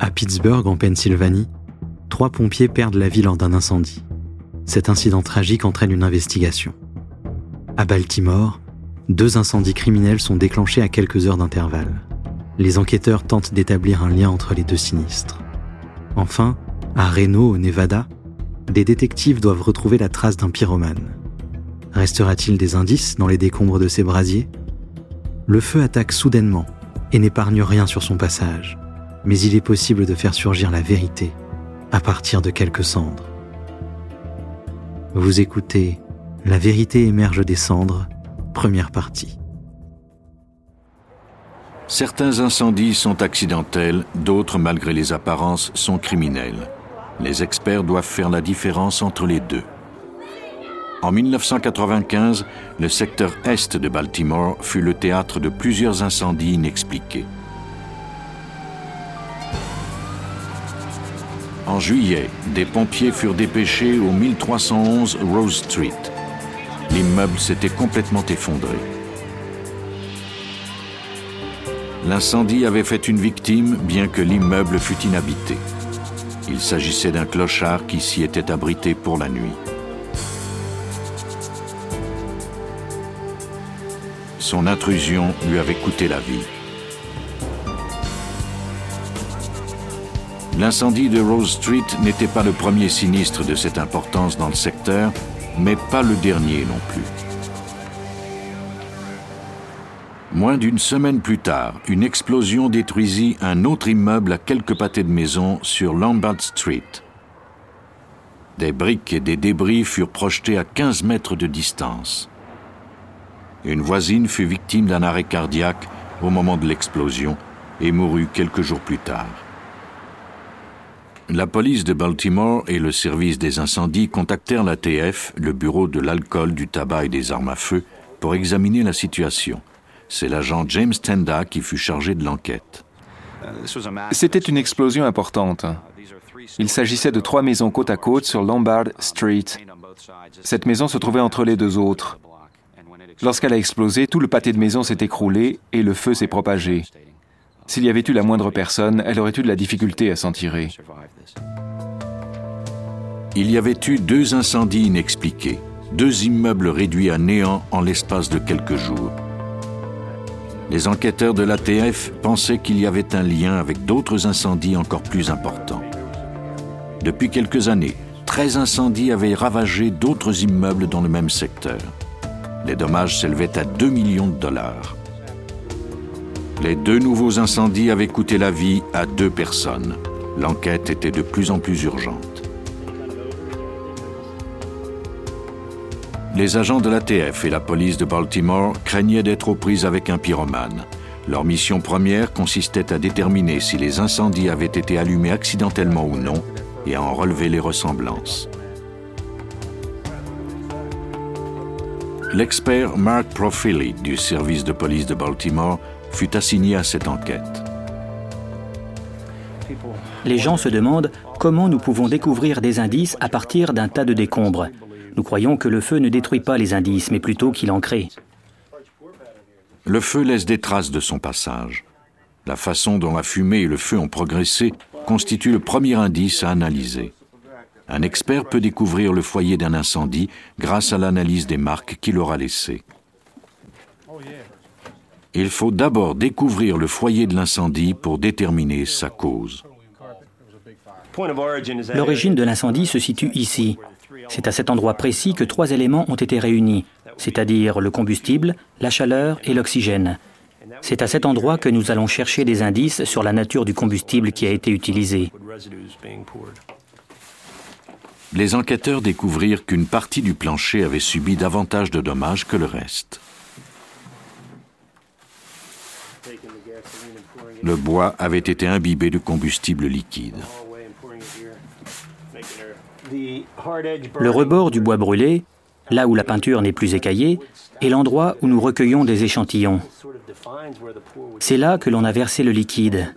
À Pittsburgh, en Pennsylvanie, trois pompiers perdent la vie lors d'un incendie. Cet incident tragique entraîne une investigation. À Baltimore, deux incendies criminels sont déclenchés à quelques heures d'intervalle. Les enquêteurs tentent d'établir un lien entre les deux sinistres. Enfin, à Reno, au Nevada, des détectives doivent retrouver la trace d'un pyromane. Restera-t-il des indices dans les décombres de ces brasiers? Le feu attaque soudainement et n'épargne rien sur son passage, mais il est possible de faire surgir la vérité à partir de quelques cendres. Vous écoutez La vérité émerge des cendres, première partie. Certains incendies sont accidentels, d'autres, malgré les apparences, sont criminels. Les experts doivent faire la différence entre les deux. En 1995, le secteur est de Baltimore fut le théâtre de plusieurs incendies inexpliqués. En juillet, des pompiers furent dépêchés au 1311 Rose Street. L'immeuble s'était complètement effondré. L'incendie avait fait une victime, bien que l'immeuble fût inhabité. Il s'agissait d'un clochard qui s'y était abrité pour la nuit. Son intrusion lui avait coûté la vie. L'incendie de Rose Street n'était pas le premier sinistre de cette importance dans le secteur, mais pas le dernier non plus. Moins d'une semaine plus tard, une explosion détruisit un autre immeuble à quelques pâtés de maison sur Lombard Street. Des briques et des débris furent projetés à 15 mètres de distance. Une voisine fut victime d'un arrêt cardiaque au moment de l'explosion et mourut quelques jours plus tard. La police de Baltimore et le service des incendies contactèrent l'ATF, le bureau de l'alcool, du tabac et des armes à feu, pour examiner la situation. C'est l'agent James Tenda qui fut chargé de l'enquête. C'était une explosion importante. Il s'agissait de trois maisons côte à côte sur Lombard Street. Cette maison se trouvait entre les deux autres. Lorsqu'elle a explosé, tout le pâté de maison s'est écroulé et le feu s'est propagé. S'il y avait eu la moindre personne, elle aurait eu de la difficulté à s'en tirer. Il y avait eu deux incendies inexpliqués, deux immeubles réduits à néant en l'espace de quelques jours. Les enquêteurs de l'ATF pensaient qu'il y avait un lien avec d'autres incendies encore plus importants. Depuis quelques années, 13 incendies avaient ravagé d'autres immeubles dans le même secteur. Les dommages s'élevaient à 2 millions de dollars. Les deux nouveaux incendies avaient coûté la vie à deux personnes. L'enquête était de plus en plus urgente. Les agents de l'ATF et la police de Baltimore craignaient d'être aux prises avec un pyromane. Leur mission première consistait à déterminer si les incendies avaient été allumés accidentellement ou non et à en relever les ressemblances. L'expert Mark Profili du service de police de Baltimore fut assigné à cette enquête. Les gens se demandent comment nous pouvons découvrir des indices à partir d'un tas de décombres. Nous croyons que le feu ne détruit pas les indices, mais plutôt qu'il en crée. Le feu laisse des traces de son passage. La façon dont la fumée et le feu ont progressé constitue le premier indice à analyser. Un expert peut découvrir le foyer d'un incendie grâce à l'analyse des marques qu'il aura laissées. Il faut d'abord découvrir le foyer de l'incendie pour déterminer sa cause. L'origine de l'incendie se situe ici. C'est à cet endroit précis que trois éléments ont été réunis, c'est-à-dire le combustible, la chaleur et l'oxygène. C'est à cet endroit que nous allons chercher des indices sur la nature du combustible qui a été utilisé. Les enquêteurs découvrirent qu'une partie du plancher avait subi davantage de dommages que le reste. Le bois avait été imbibé de combustible liquide. Le rebord du bois brûlé, là où la peinture n'est plus écaillée, est l'endroit où nous recueillons des échantillons. C'est là que l'on a versé le liquide.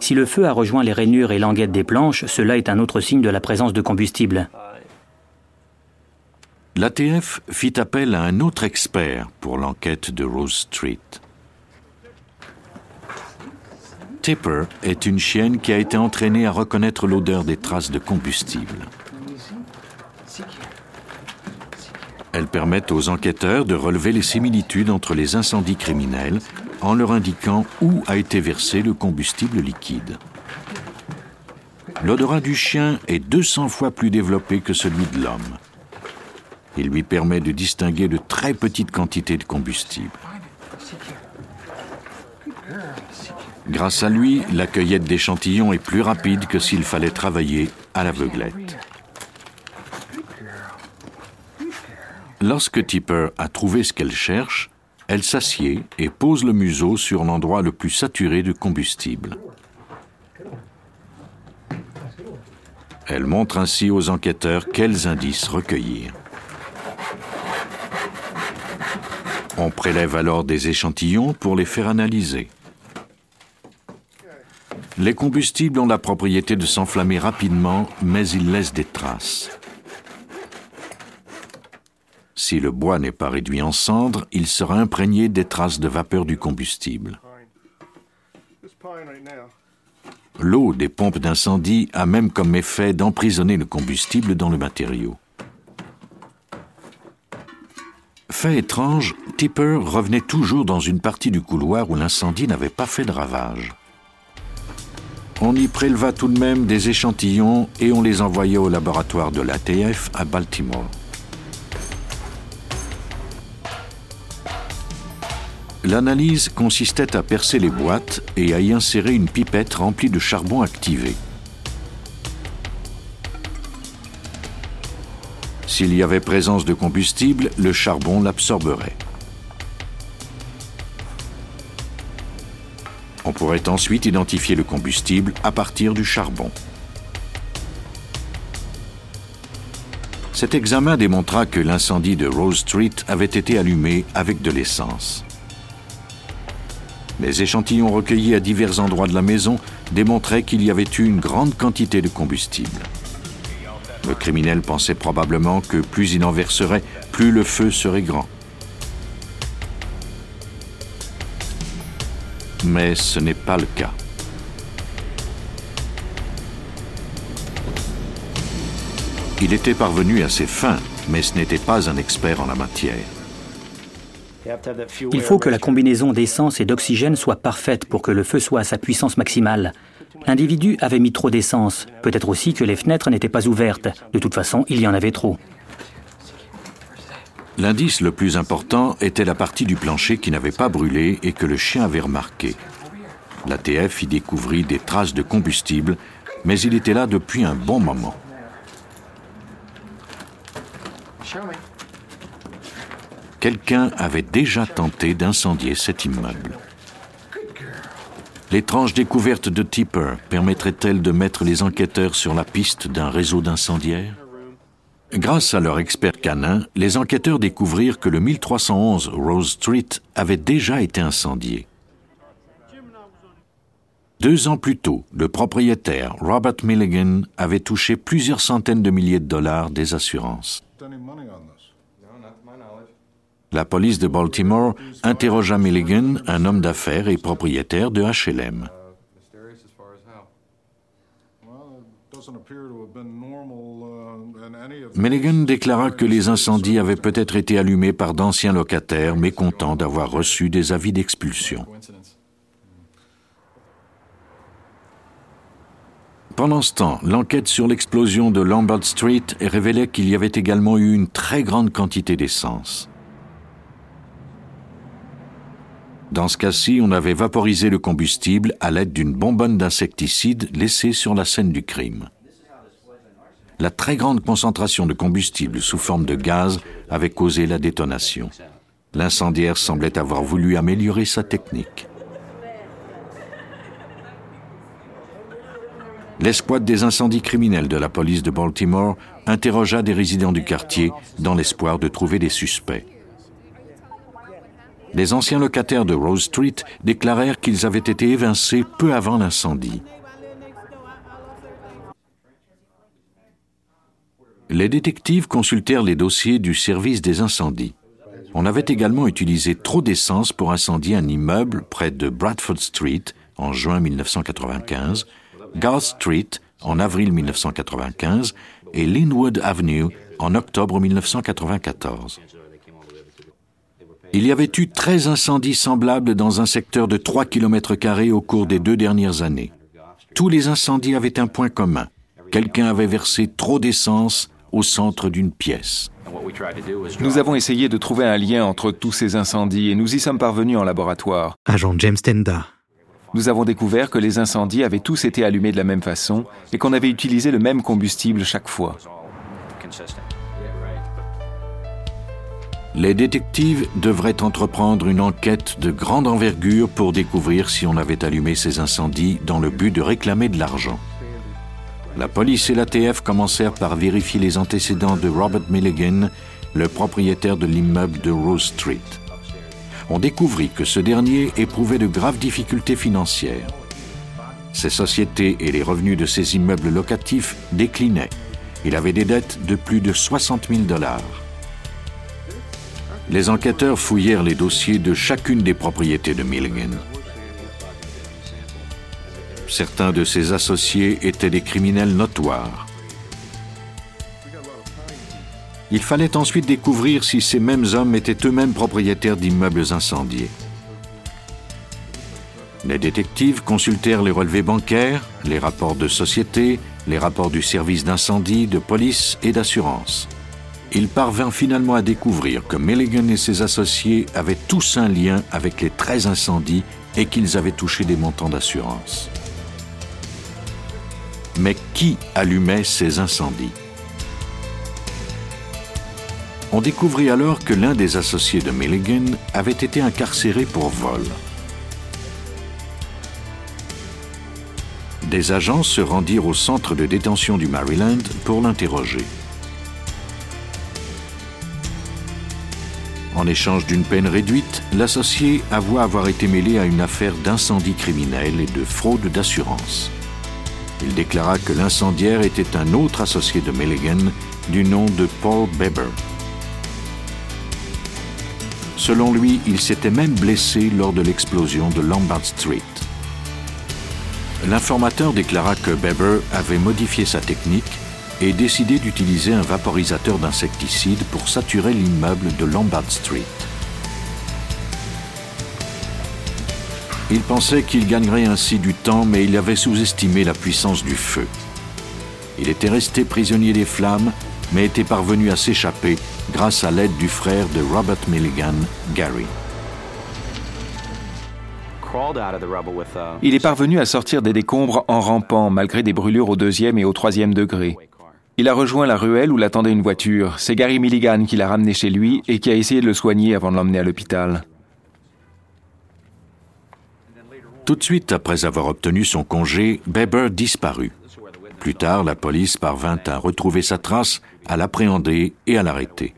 Si le feu a rejoint les rainures et languettes des planches, cela est un autre signe de la présence de combustible. L'ATF fit appel à un autre expert pour l'enquête de Rose Street. Tipper est une chienne qui a été entraînée à reconnaître l'odeur des traces de combustible. Elle permet aux enquêteurs de relever les similitudes entre les incendies criminels en leur indiquant où a été versé le combustible liquide. L'odorat du chien est 200 fois plus développé que celui de l'homme. Il lui permet de distinguer de très petites quantités de combustible. Grâce à lui, la cueillette d'échantillons est plus rapide que s'il fallait travailler à l'aveuglette. Lorsque Tipper a trouvé ce qu'elle cherche, elle s'assied et pose le museau sur l'endroit le plus saturé de combustible. Elle montre ainsi aux enquêteurs quels indices recueillir. On prélève alors des échantillons pour les faire analyser. Les combustibles ont la propriété de s'enflammer rapidement, mais ils laissent des traces. Si le bois n'est pas réduit en cendres, il sera imprégné des traces de vapeur du combustible. L'eau des pompes d'incendie a même comme effet d'emprisonner le combustible dans le matériau. Fait étrange, Tipper revenait toujours dans une partie du couloir où l'incendie n'avait pas fait de ravage. On y préleva tout de même des échantillons et on les envoya au laboratoire de l'ATF à Baltimore. L'analyse consistait à percer les boîtes et à y insérer une pipette remplie de charbon activé. S'il y avait présence de combustible, le charbon l'absorberait. On pourrait ensuite identifier le combustible à partir du charbon. Cet examen démontra que l'incendie de Rose Street avait été allumé avec de l'essence. Les échantillons recueillis à divers endroits de la maison démontraient qu'il y avait eu une grande quantité de combustible. Le criminel pensait probablement que plus il en verserait, plus le feu serait grand. Mais ce n'est pas le cas. Il était parvenu à ses fins, mais ce n'était pas un expert en la matière. Il faut que la combinaison d'essence et d'oxygène soit parfaite pour que le feu soit à sa puissance maximale. L'individu avait mis trop d'essence. Peut-être aussi que les fenêtres n'étaient pas ouvertes. De toute façon, il y en avait trop. L'indice le plus important était la partie du plancher qui n'avait pas brûlé et que le chien avait remarqué. L'ATF y découvrit des traces de combustible, mais il était là depuis un bon moment. Quelqu'un avait déjà tenté d'incendier cet immeuble. L'étrange découverte de Tipper permettrait-elle de mettre les enquêteurs sur la piste d'un réseau d'incendiaires? Grâce à leur expert canin, les enquêteurs découvrirent que le 1311 Rose Street avait déjà été incendié. Deux ans plus tôt, le propriétaire Robert Milligan avait touché plusieurs centaines de milliers de dollars des assurances. La police de Baltimore interrogea Milligan, un homme d'affaires et propriétaire de HLM. Milligan déclara que les incendies avaient peut-être été allumés par d'anciens locataires mécontents d'avoir reçu des avis d'expulsion. Pendant ce temps, l'enquête sur l'explosion de Lombard Street révélait qu'il y avait également eu une très grande quantité d'essence. Dans ce cas-ci, on avait vaporisé le combustible à l'aide d'une bonbonne d'insecticide laissée sur la scène du crime. La très grande concentration de combustible sous forme de gaz avait causé la détonation. L'incendiaire semblait avoir voulu améliorer sa technique. L'escouade des incendies criminels de la police de Baltimore interrogea des résidents du quartier dans l'espoir de trouver des suspects les anciens locataires de Rose Street déclarèrent qu'ils avaient été évincés peu avant l'incendie. Les détectives consultèrent les dossiers du service des incendies. On avait également utilisé trop d'essence pour incendier un immeuble près de Bradford Street, en juin 1995, Garth Street en avril 1995 et Linwood Avenue en octobre 1994. Il y avait eu 13 incendies semblables dans un secteur de 3 km au cours des deux dernières années. Tous les incendies avaient un point commun. Quelqu'un avait versé trop d'essence au centre d'une pièce. Nous avons essayé de trouver un lien entre tous ces incendies et nous y sommes parvenus en laboratoire. Agent James Tenda. Nous avons découvert que les incendies avaient tous été allumés de la même façon et qu'on avait utilisé le même combustible chaque fois. Les détectives devraient entreprendre une enquête de grande envergure pour découvrir si on avait allumé ces incendies dans le but de réclamer de l'argent. La police et l'ATF commencèrent par vérifier les antécédents de Robert Milligan, le propriétaire de l'immeuble de Rose Street. On découvrit que ce dernier éprouvait de graves difficultés financières. Ses sociétés et les revenus de ses immeubles locatifs déclinaient. Il avait des dettes de plus de 60 000 dollars. Les enquêteurs fouillèrent les dossiers de chacune des propriétés de Milligan. Certains de ses associés étaient des criminels notoires. Il fallait ensuite découvrir si ces mêmes hommes étaient eux-mêmes propriétaires d'immeubles incendiés. Les détectives consultèrent les relevés bancaires, les rapports de société, les rapports du service d'incendie, de police et d'assurance. Ils parvinrent finalement à découvrir que Milligan et ses associés avaient tous un lien avec les 13 incendies et qu'ils avaient touché des montants d'assurance. Mais qui allumait ces incendies? On découvrit alors que l'un des associés de Milligan avait été incarcéré pour vol. Des agents se rendirent au centre de détention du Maryland pour l'interroger. En échange d'une peine réduite, l'associé avoua avoir été mêlé à une affaire d'incendie criminel et de fraude d'assurance. Il déclara que l'incendiaire était un autre associé de Milligan du nom de Paul Beber. Selon lui, il s'était même blessé lors de l'explosion de Lombard Street. L'informateur déclara que Beber avait modifié sa technique et décidé d'utiliser un vaporisateur d'insecticide pour saturer l'immeuble de Lombard Street. Il pensait qu'il gagnerait ainsi du temps, mais il avait sous-estimé la puissance du feu. Il était resté prisonnier des flammes, mais était parvenu à s'échapper grâce à l'aide du frère de Robert Milligan, Gary. Il est parvenu à sortir des décombres en rampant, malgré des brûlures au deuxième et au troisième degré. Il a rejoint la ruelle où l'attendait une voiture. C'est Gary Milligan qui l'a ramené chez lui et qui a essayé de le soigner avant de l'emmener à l'hôpital. Tout de suite après avoir obtenu son congé, Beber disparut. Plus tard, la police parvint à retrouver sa trace, à l'appréhender et à l'arrêter.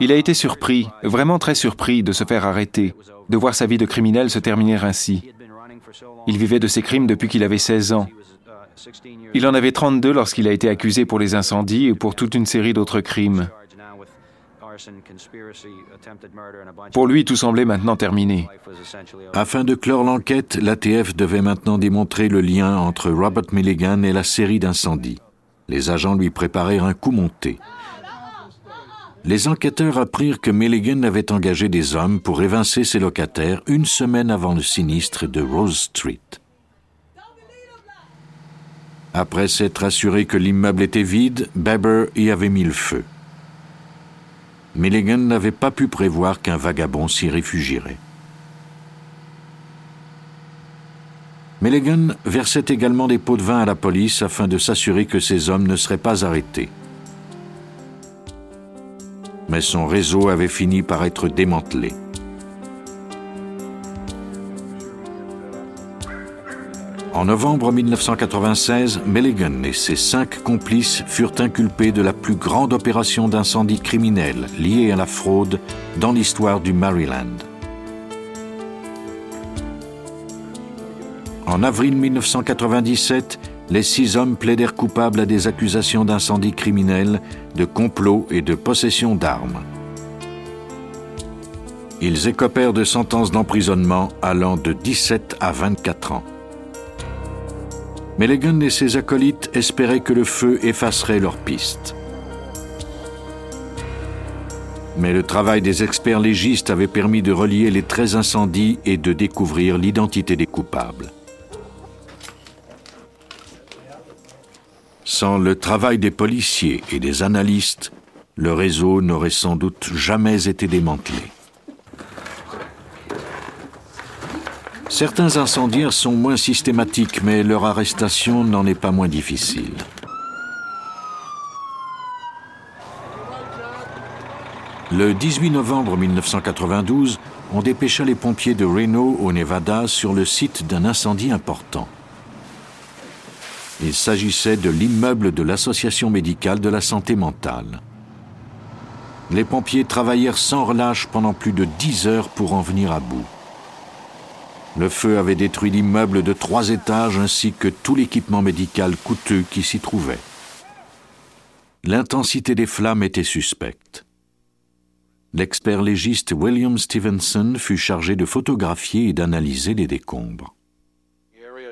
Il a été surpris, vraiment très surpris, de se faire arrêter, de voir sa vie de criminel se terminer ainsi. Il vivait de ses crimes depuis qu'il avait 16 ans. Il en avait 32 lorsqu'il a été accusé pour les incendies et pour toute une série d'autres crimes. Pour lui, tout semblait maintenant terminé. Afin de clore l'enquête, l'ATF devait maintenant démontrer le lien entre Robert Milligan et la série d'incendies. Les agents lui préparèrent un coup monté. Les enquêteurs apprirent que Milligan avait engagé des hommes pour évincer ses locataires une semaine avant le sinistre de Rose Street. Après s'être assuré que l'immeuble était vide, Beber y avait mis le feu. Milligan n'avait pas pu prévoir qu'un vagabond s'y réfugierait. Milligan versait également des pots de vin à la police afin de s'assurer que ces hommes ne seraient pas arrêtés. Mais son réseau avait fini par être démantelé. En novembre 1996, Milligan et ses cinq complices furent inculpés de la plus grande opération d'incendie criminel liée à la fraude dans l'histoire du Maryland. En avril 1997, les six hommes plaidèrent coupables à des accusations d'incendie criminel, de complot et de possession d'armes. Ils écopèrent de sentences d'emprisonnement allant de 17 à 24 ans. Mulligan et ses acolytes espéraient que le feu effacerait leur piste. Mais le travail des experts légistes avait permis de relier les 13 incendies et de découvrir l'identité des coupables. Sans le travail des policiers et des analystes, le réseau n'aurait sans doute jamais été démantelé. Certains incendiaires sont moins systématiques, mais leur arrestation n'en est pas moins difficile. Le 18 novembre 1992, on dépêcha les pompiers de Reno, au Nevada, sur le site d'un incendie important. Il s'agissait de l'immeuble de l'Association médicale de la santé mentale. Les pompiers travaillèrent sans relâche pendant plus de dix heures pour en venir à bout. Le feu avait détruit l'immeuble de trois étages ainsi que tout l'équipement médical coûteux qui s'y trouvait. L'intensité des flammes était suspecte l'expert légiste William Stevenson fut chargé de photographier et d'analyser les décombres.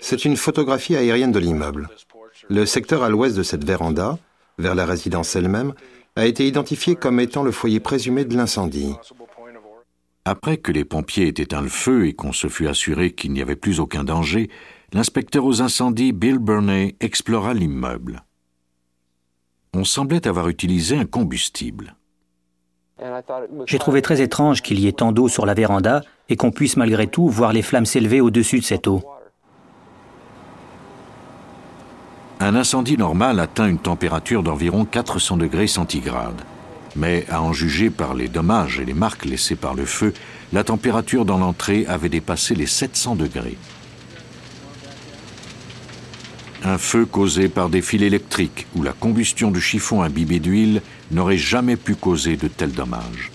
C'est une photographie aérienne de l'immeuble. Le secteur à l'ouest de cette véranda, vers la résidence elle-même, a été identifié comme étant le foyer présumé de l'incendie. Après que les pompiers aient éteint le feu et qu'on se fut assuré qu'il n'y avait plus aucun danger, l'inspecteur aux incendies Bill Burney explora l'immeuble. On semblait avoir utilisé un combustible. J'ai trouvé très étrange qu'il y ait tant d'eau sur la véranda et qu'on puisse malgré tout voir les flammes s'élever au-dessus de cette eau. Un incendie normal atteint une température d'environ 400 degrés centigrades. Mais à en juger par les dommages et les marques laissées par le feu, la température dans l'entrée avait dépassé les 700 degrés. Un feu causé par des fils électriques ou la combustion du chiffon imbibé d'huile n'aurait jamais pu causer de tels dommages.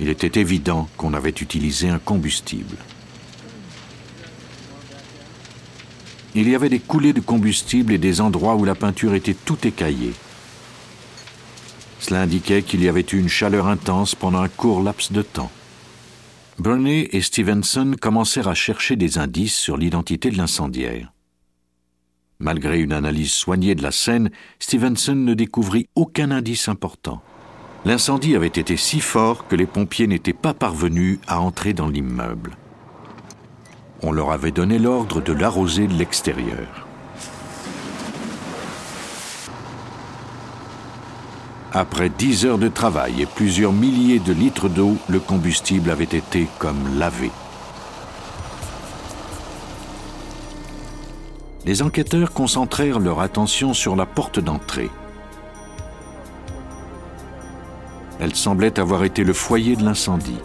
Il était évident qu'on avait utilisé un combustible. Il y avait des coulées de combustible et des endroits où la peinture était tout écaillée. Cela indiquait qu'il y avait eu une chaleur intense pendant un court laps de temps. Burney et Stevenson commencèrent à chercher des indices sur l'identité de l'incendiaire. Malgré une analyse soignée de la scène, Stevenson ne découvrit aucun indice important. L'incendie avait été si fort que les pompiers n'étaient pas parvenus à entrer dans l'immeuble. On leur avait donné l'ordre de l'arroser de l'extérieur. Après dix heures de travail et plusieurs milliers de litres d'eau, le combustible avait été comme lavé. Les enquêteurs concentrèrent leur attention sur la porte d'entrée. Elle semblait avoir été le foyer de l'incendie.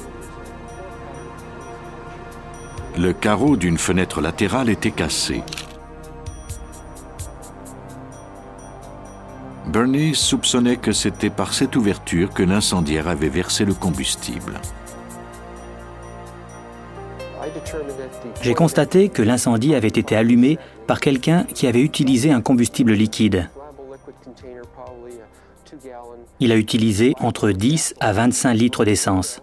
Le carreau d'une fenêtre latérale était cassé. Bernie soupçonnait que c'était par cette ouverture que l'incendiaire avait versé le combustible. J'ai constaté que l'incendie avait été allumé par quelqu'un qui avait utilisé un combustible liquide. Il a utilisé entre 10 à 25 litres d'essence.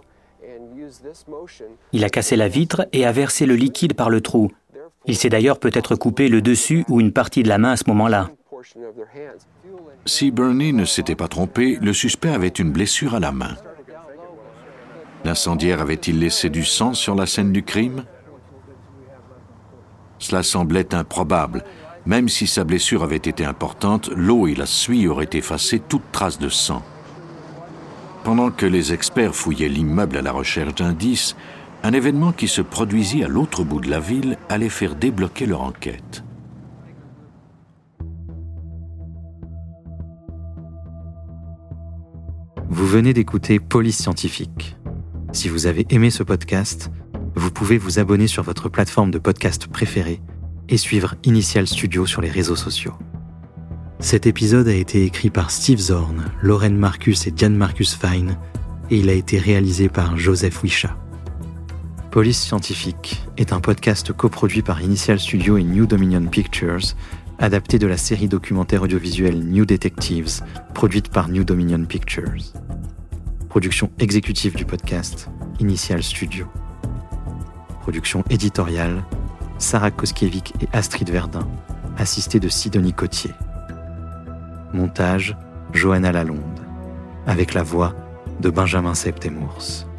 Il a cassé la vitre et a versé le liquide par le trou. Il s'est d'ailleurs peut-être coupé le dessus ou une partie de la main à ce moment-là. Si Bernie ne s'était pas trompé, le suspect avait une blessure à la main. L'incendiaire avait-il laissé du sang sur la scène du crime? Cela semblait improbable. Même si sa blessure avait été importante, l'eau et la suie auraient effacé toute trace de sang. Pendant que les experts fouillaient l'immeuble à la recherche d'indices, un événement qui se produisit à l'autre bout de la ville allait faire débloquer leur enquête. Vous venez d'écouter Police Scientifique. Si vous avez aimé ce podcast, vous pouvez vous abonner sur votre plateforme de podcast préférée et suivre Initial Studio sur les réseaux sociaux. Cet épisode a été écrit par Steve Zorn, Lauren Marcus et Diane Marcus Fine, et il a été réalisé par Joseph Wisha. Police Scientifique est un podcast coproduit par Initial Studio et New Dominion Pictures adapté de la série documentaire audiovisuelle New Detectives, produite par New Dominion Pictures. Production exécutive du podcast, Initial Studio. Production éditoriale, Sarah Koskiewicz et Astrid Verdun, assistée de Sidonie Cotier. Montage, Johanna Lalonde, avec la voix de Benjamin Septemours.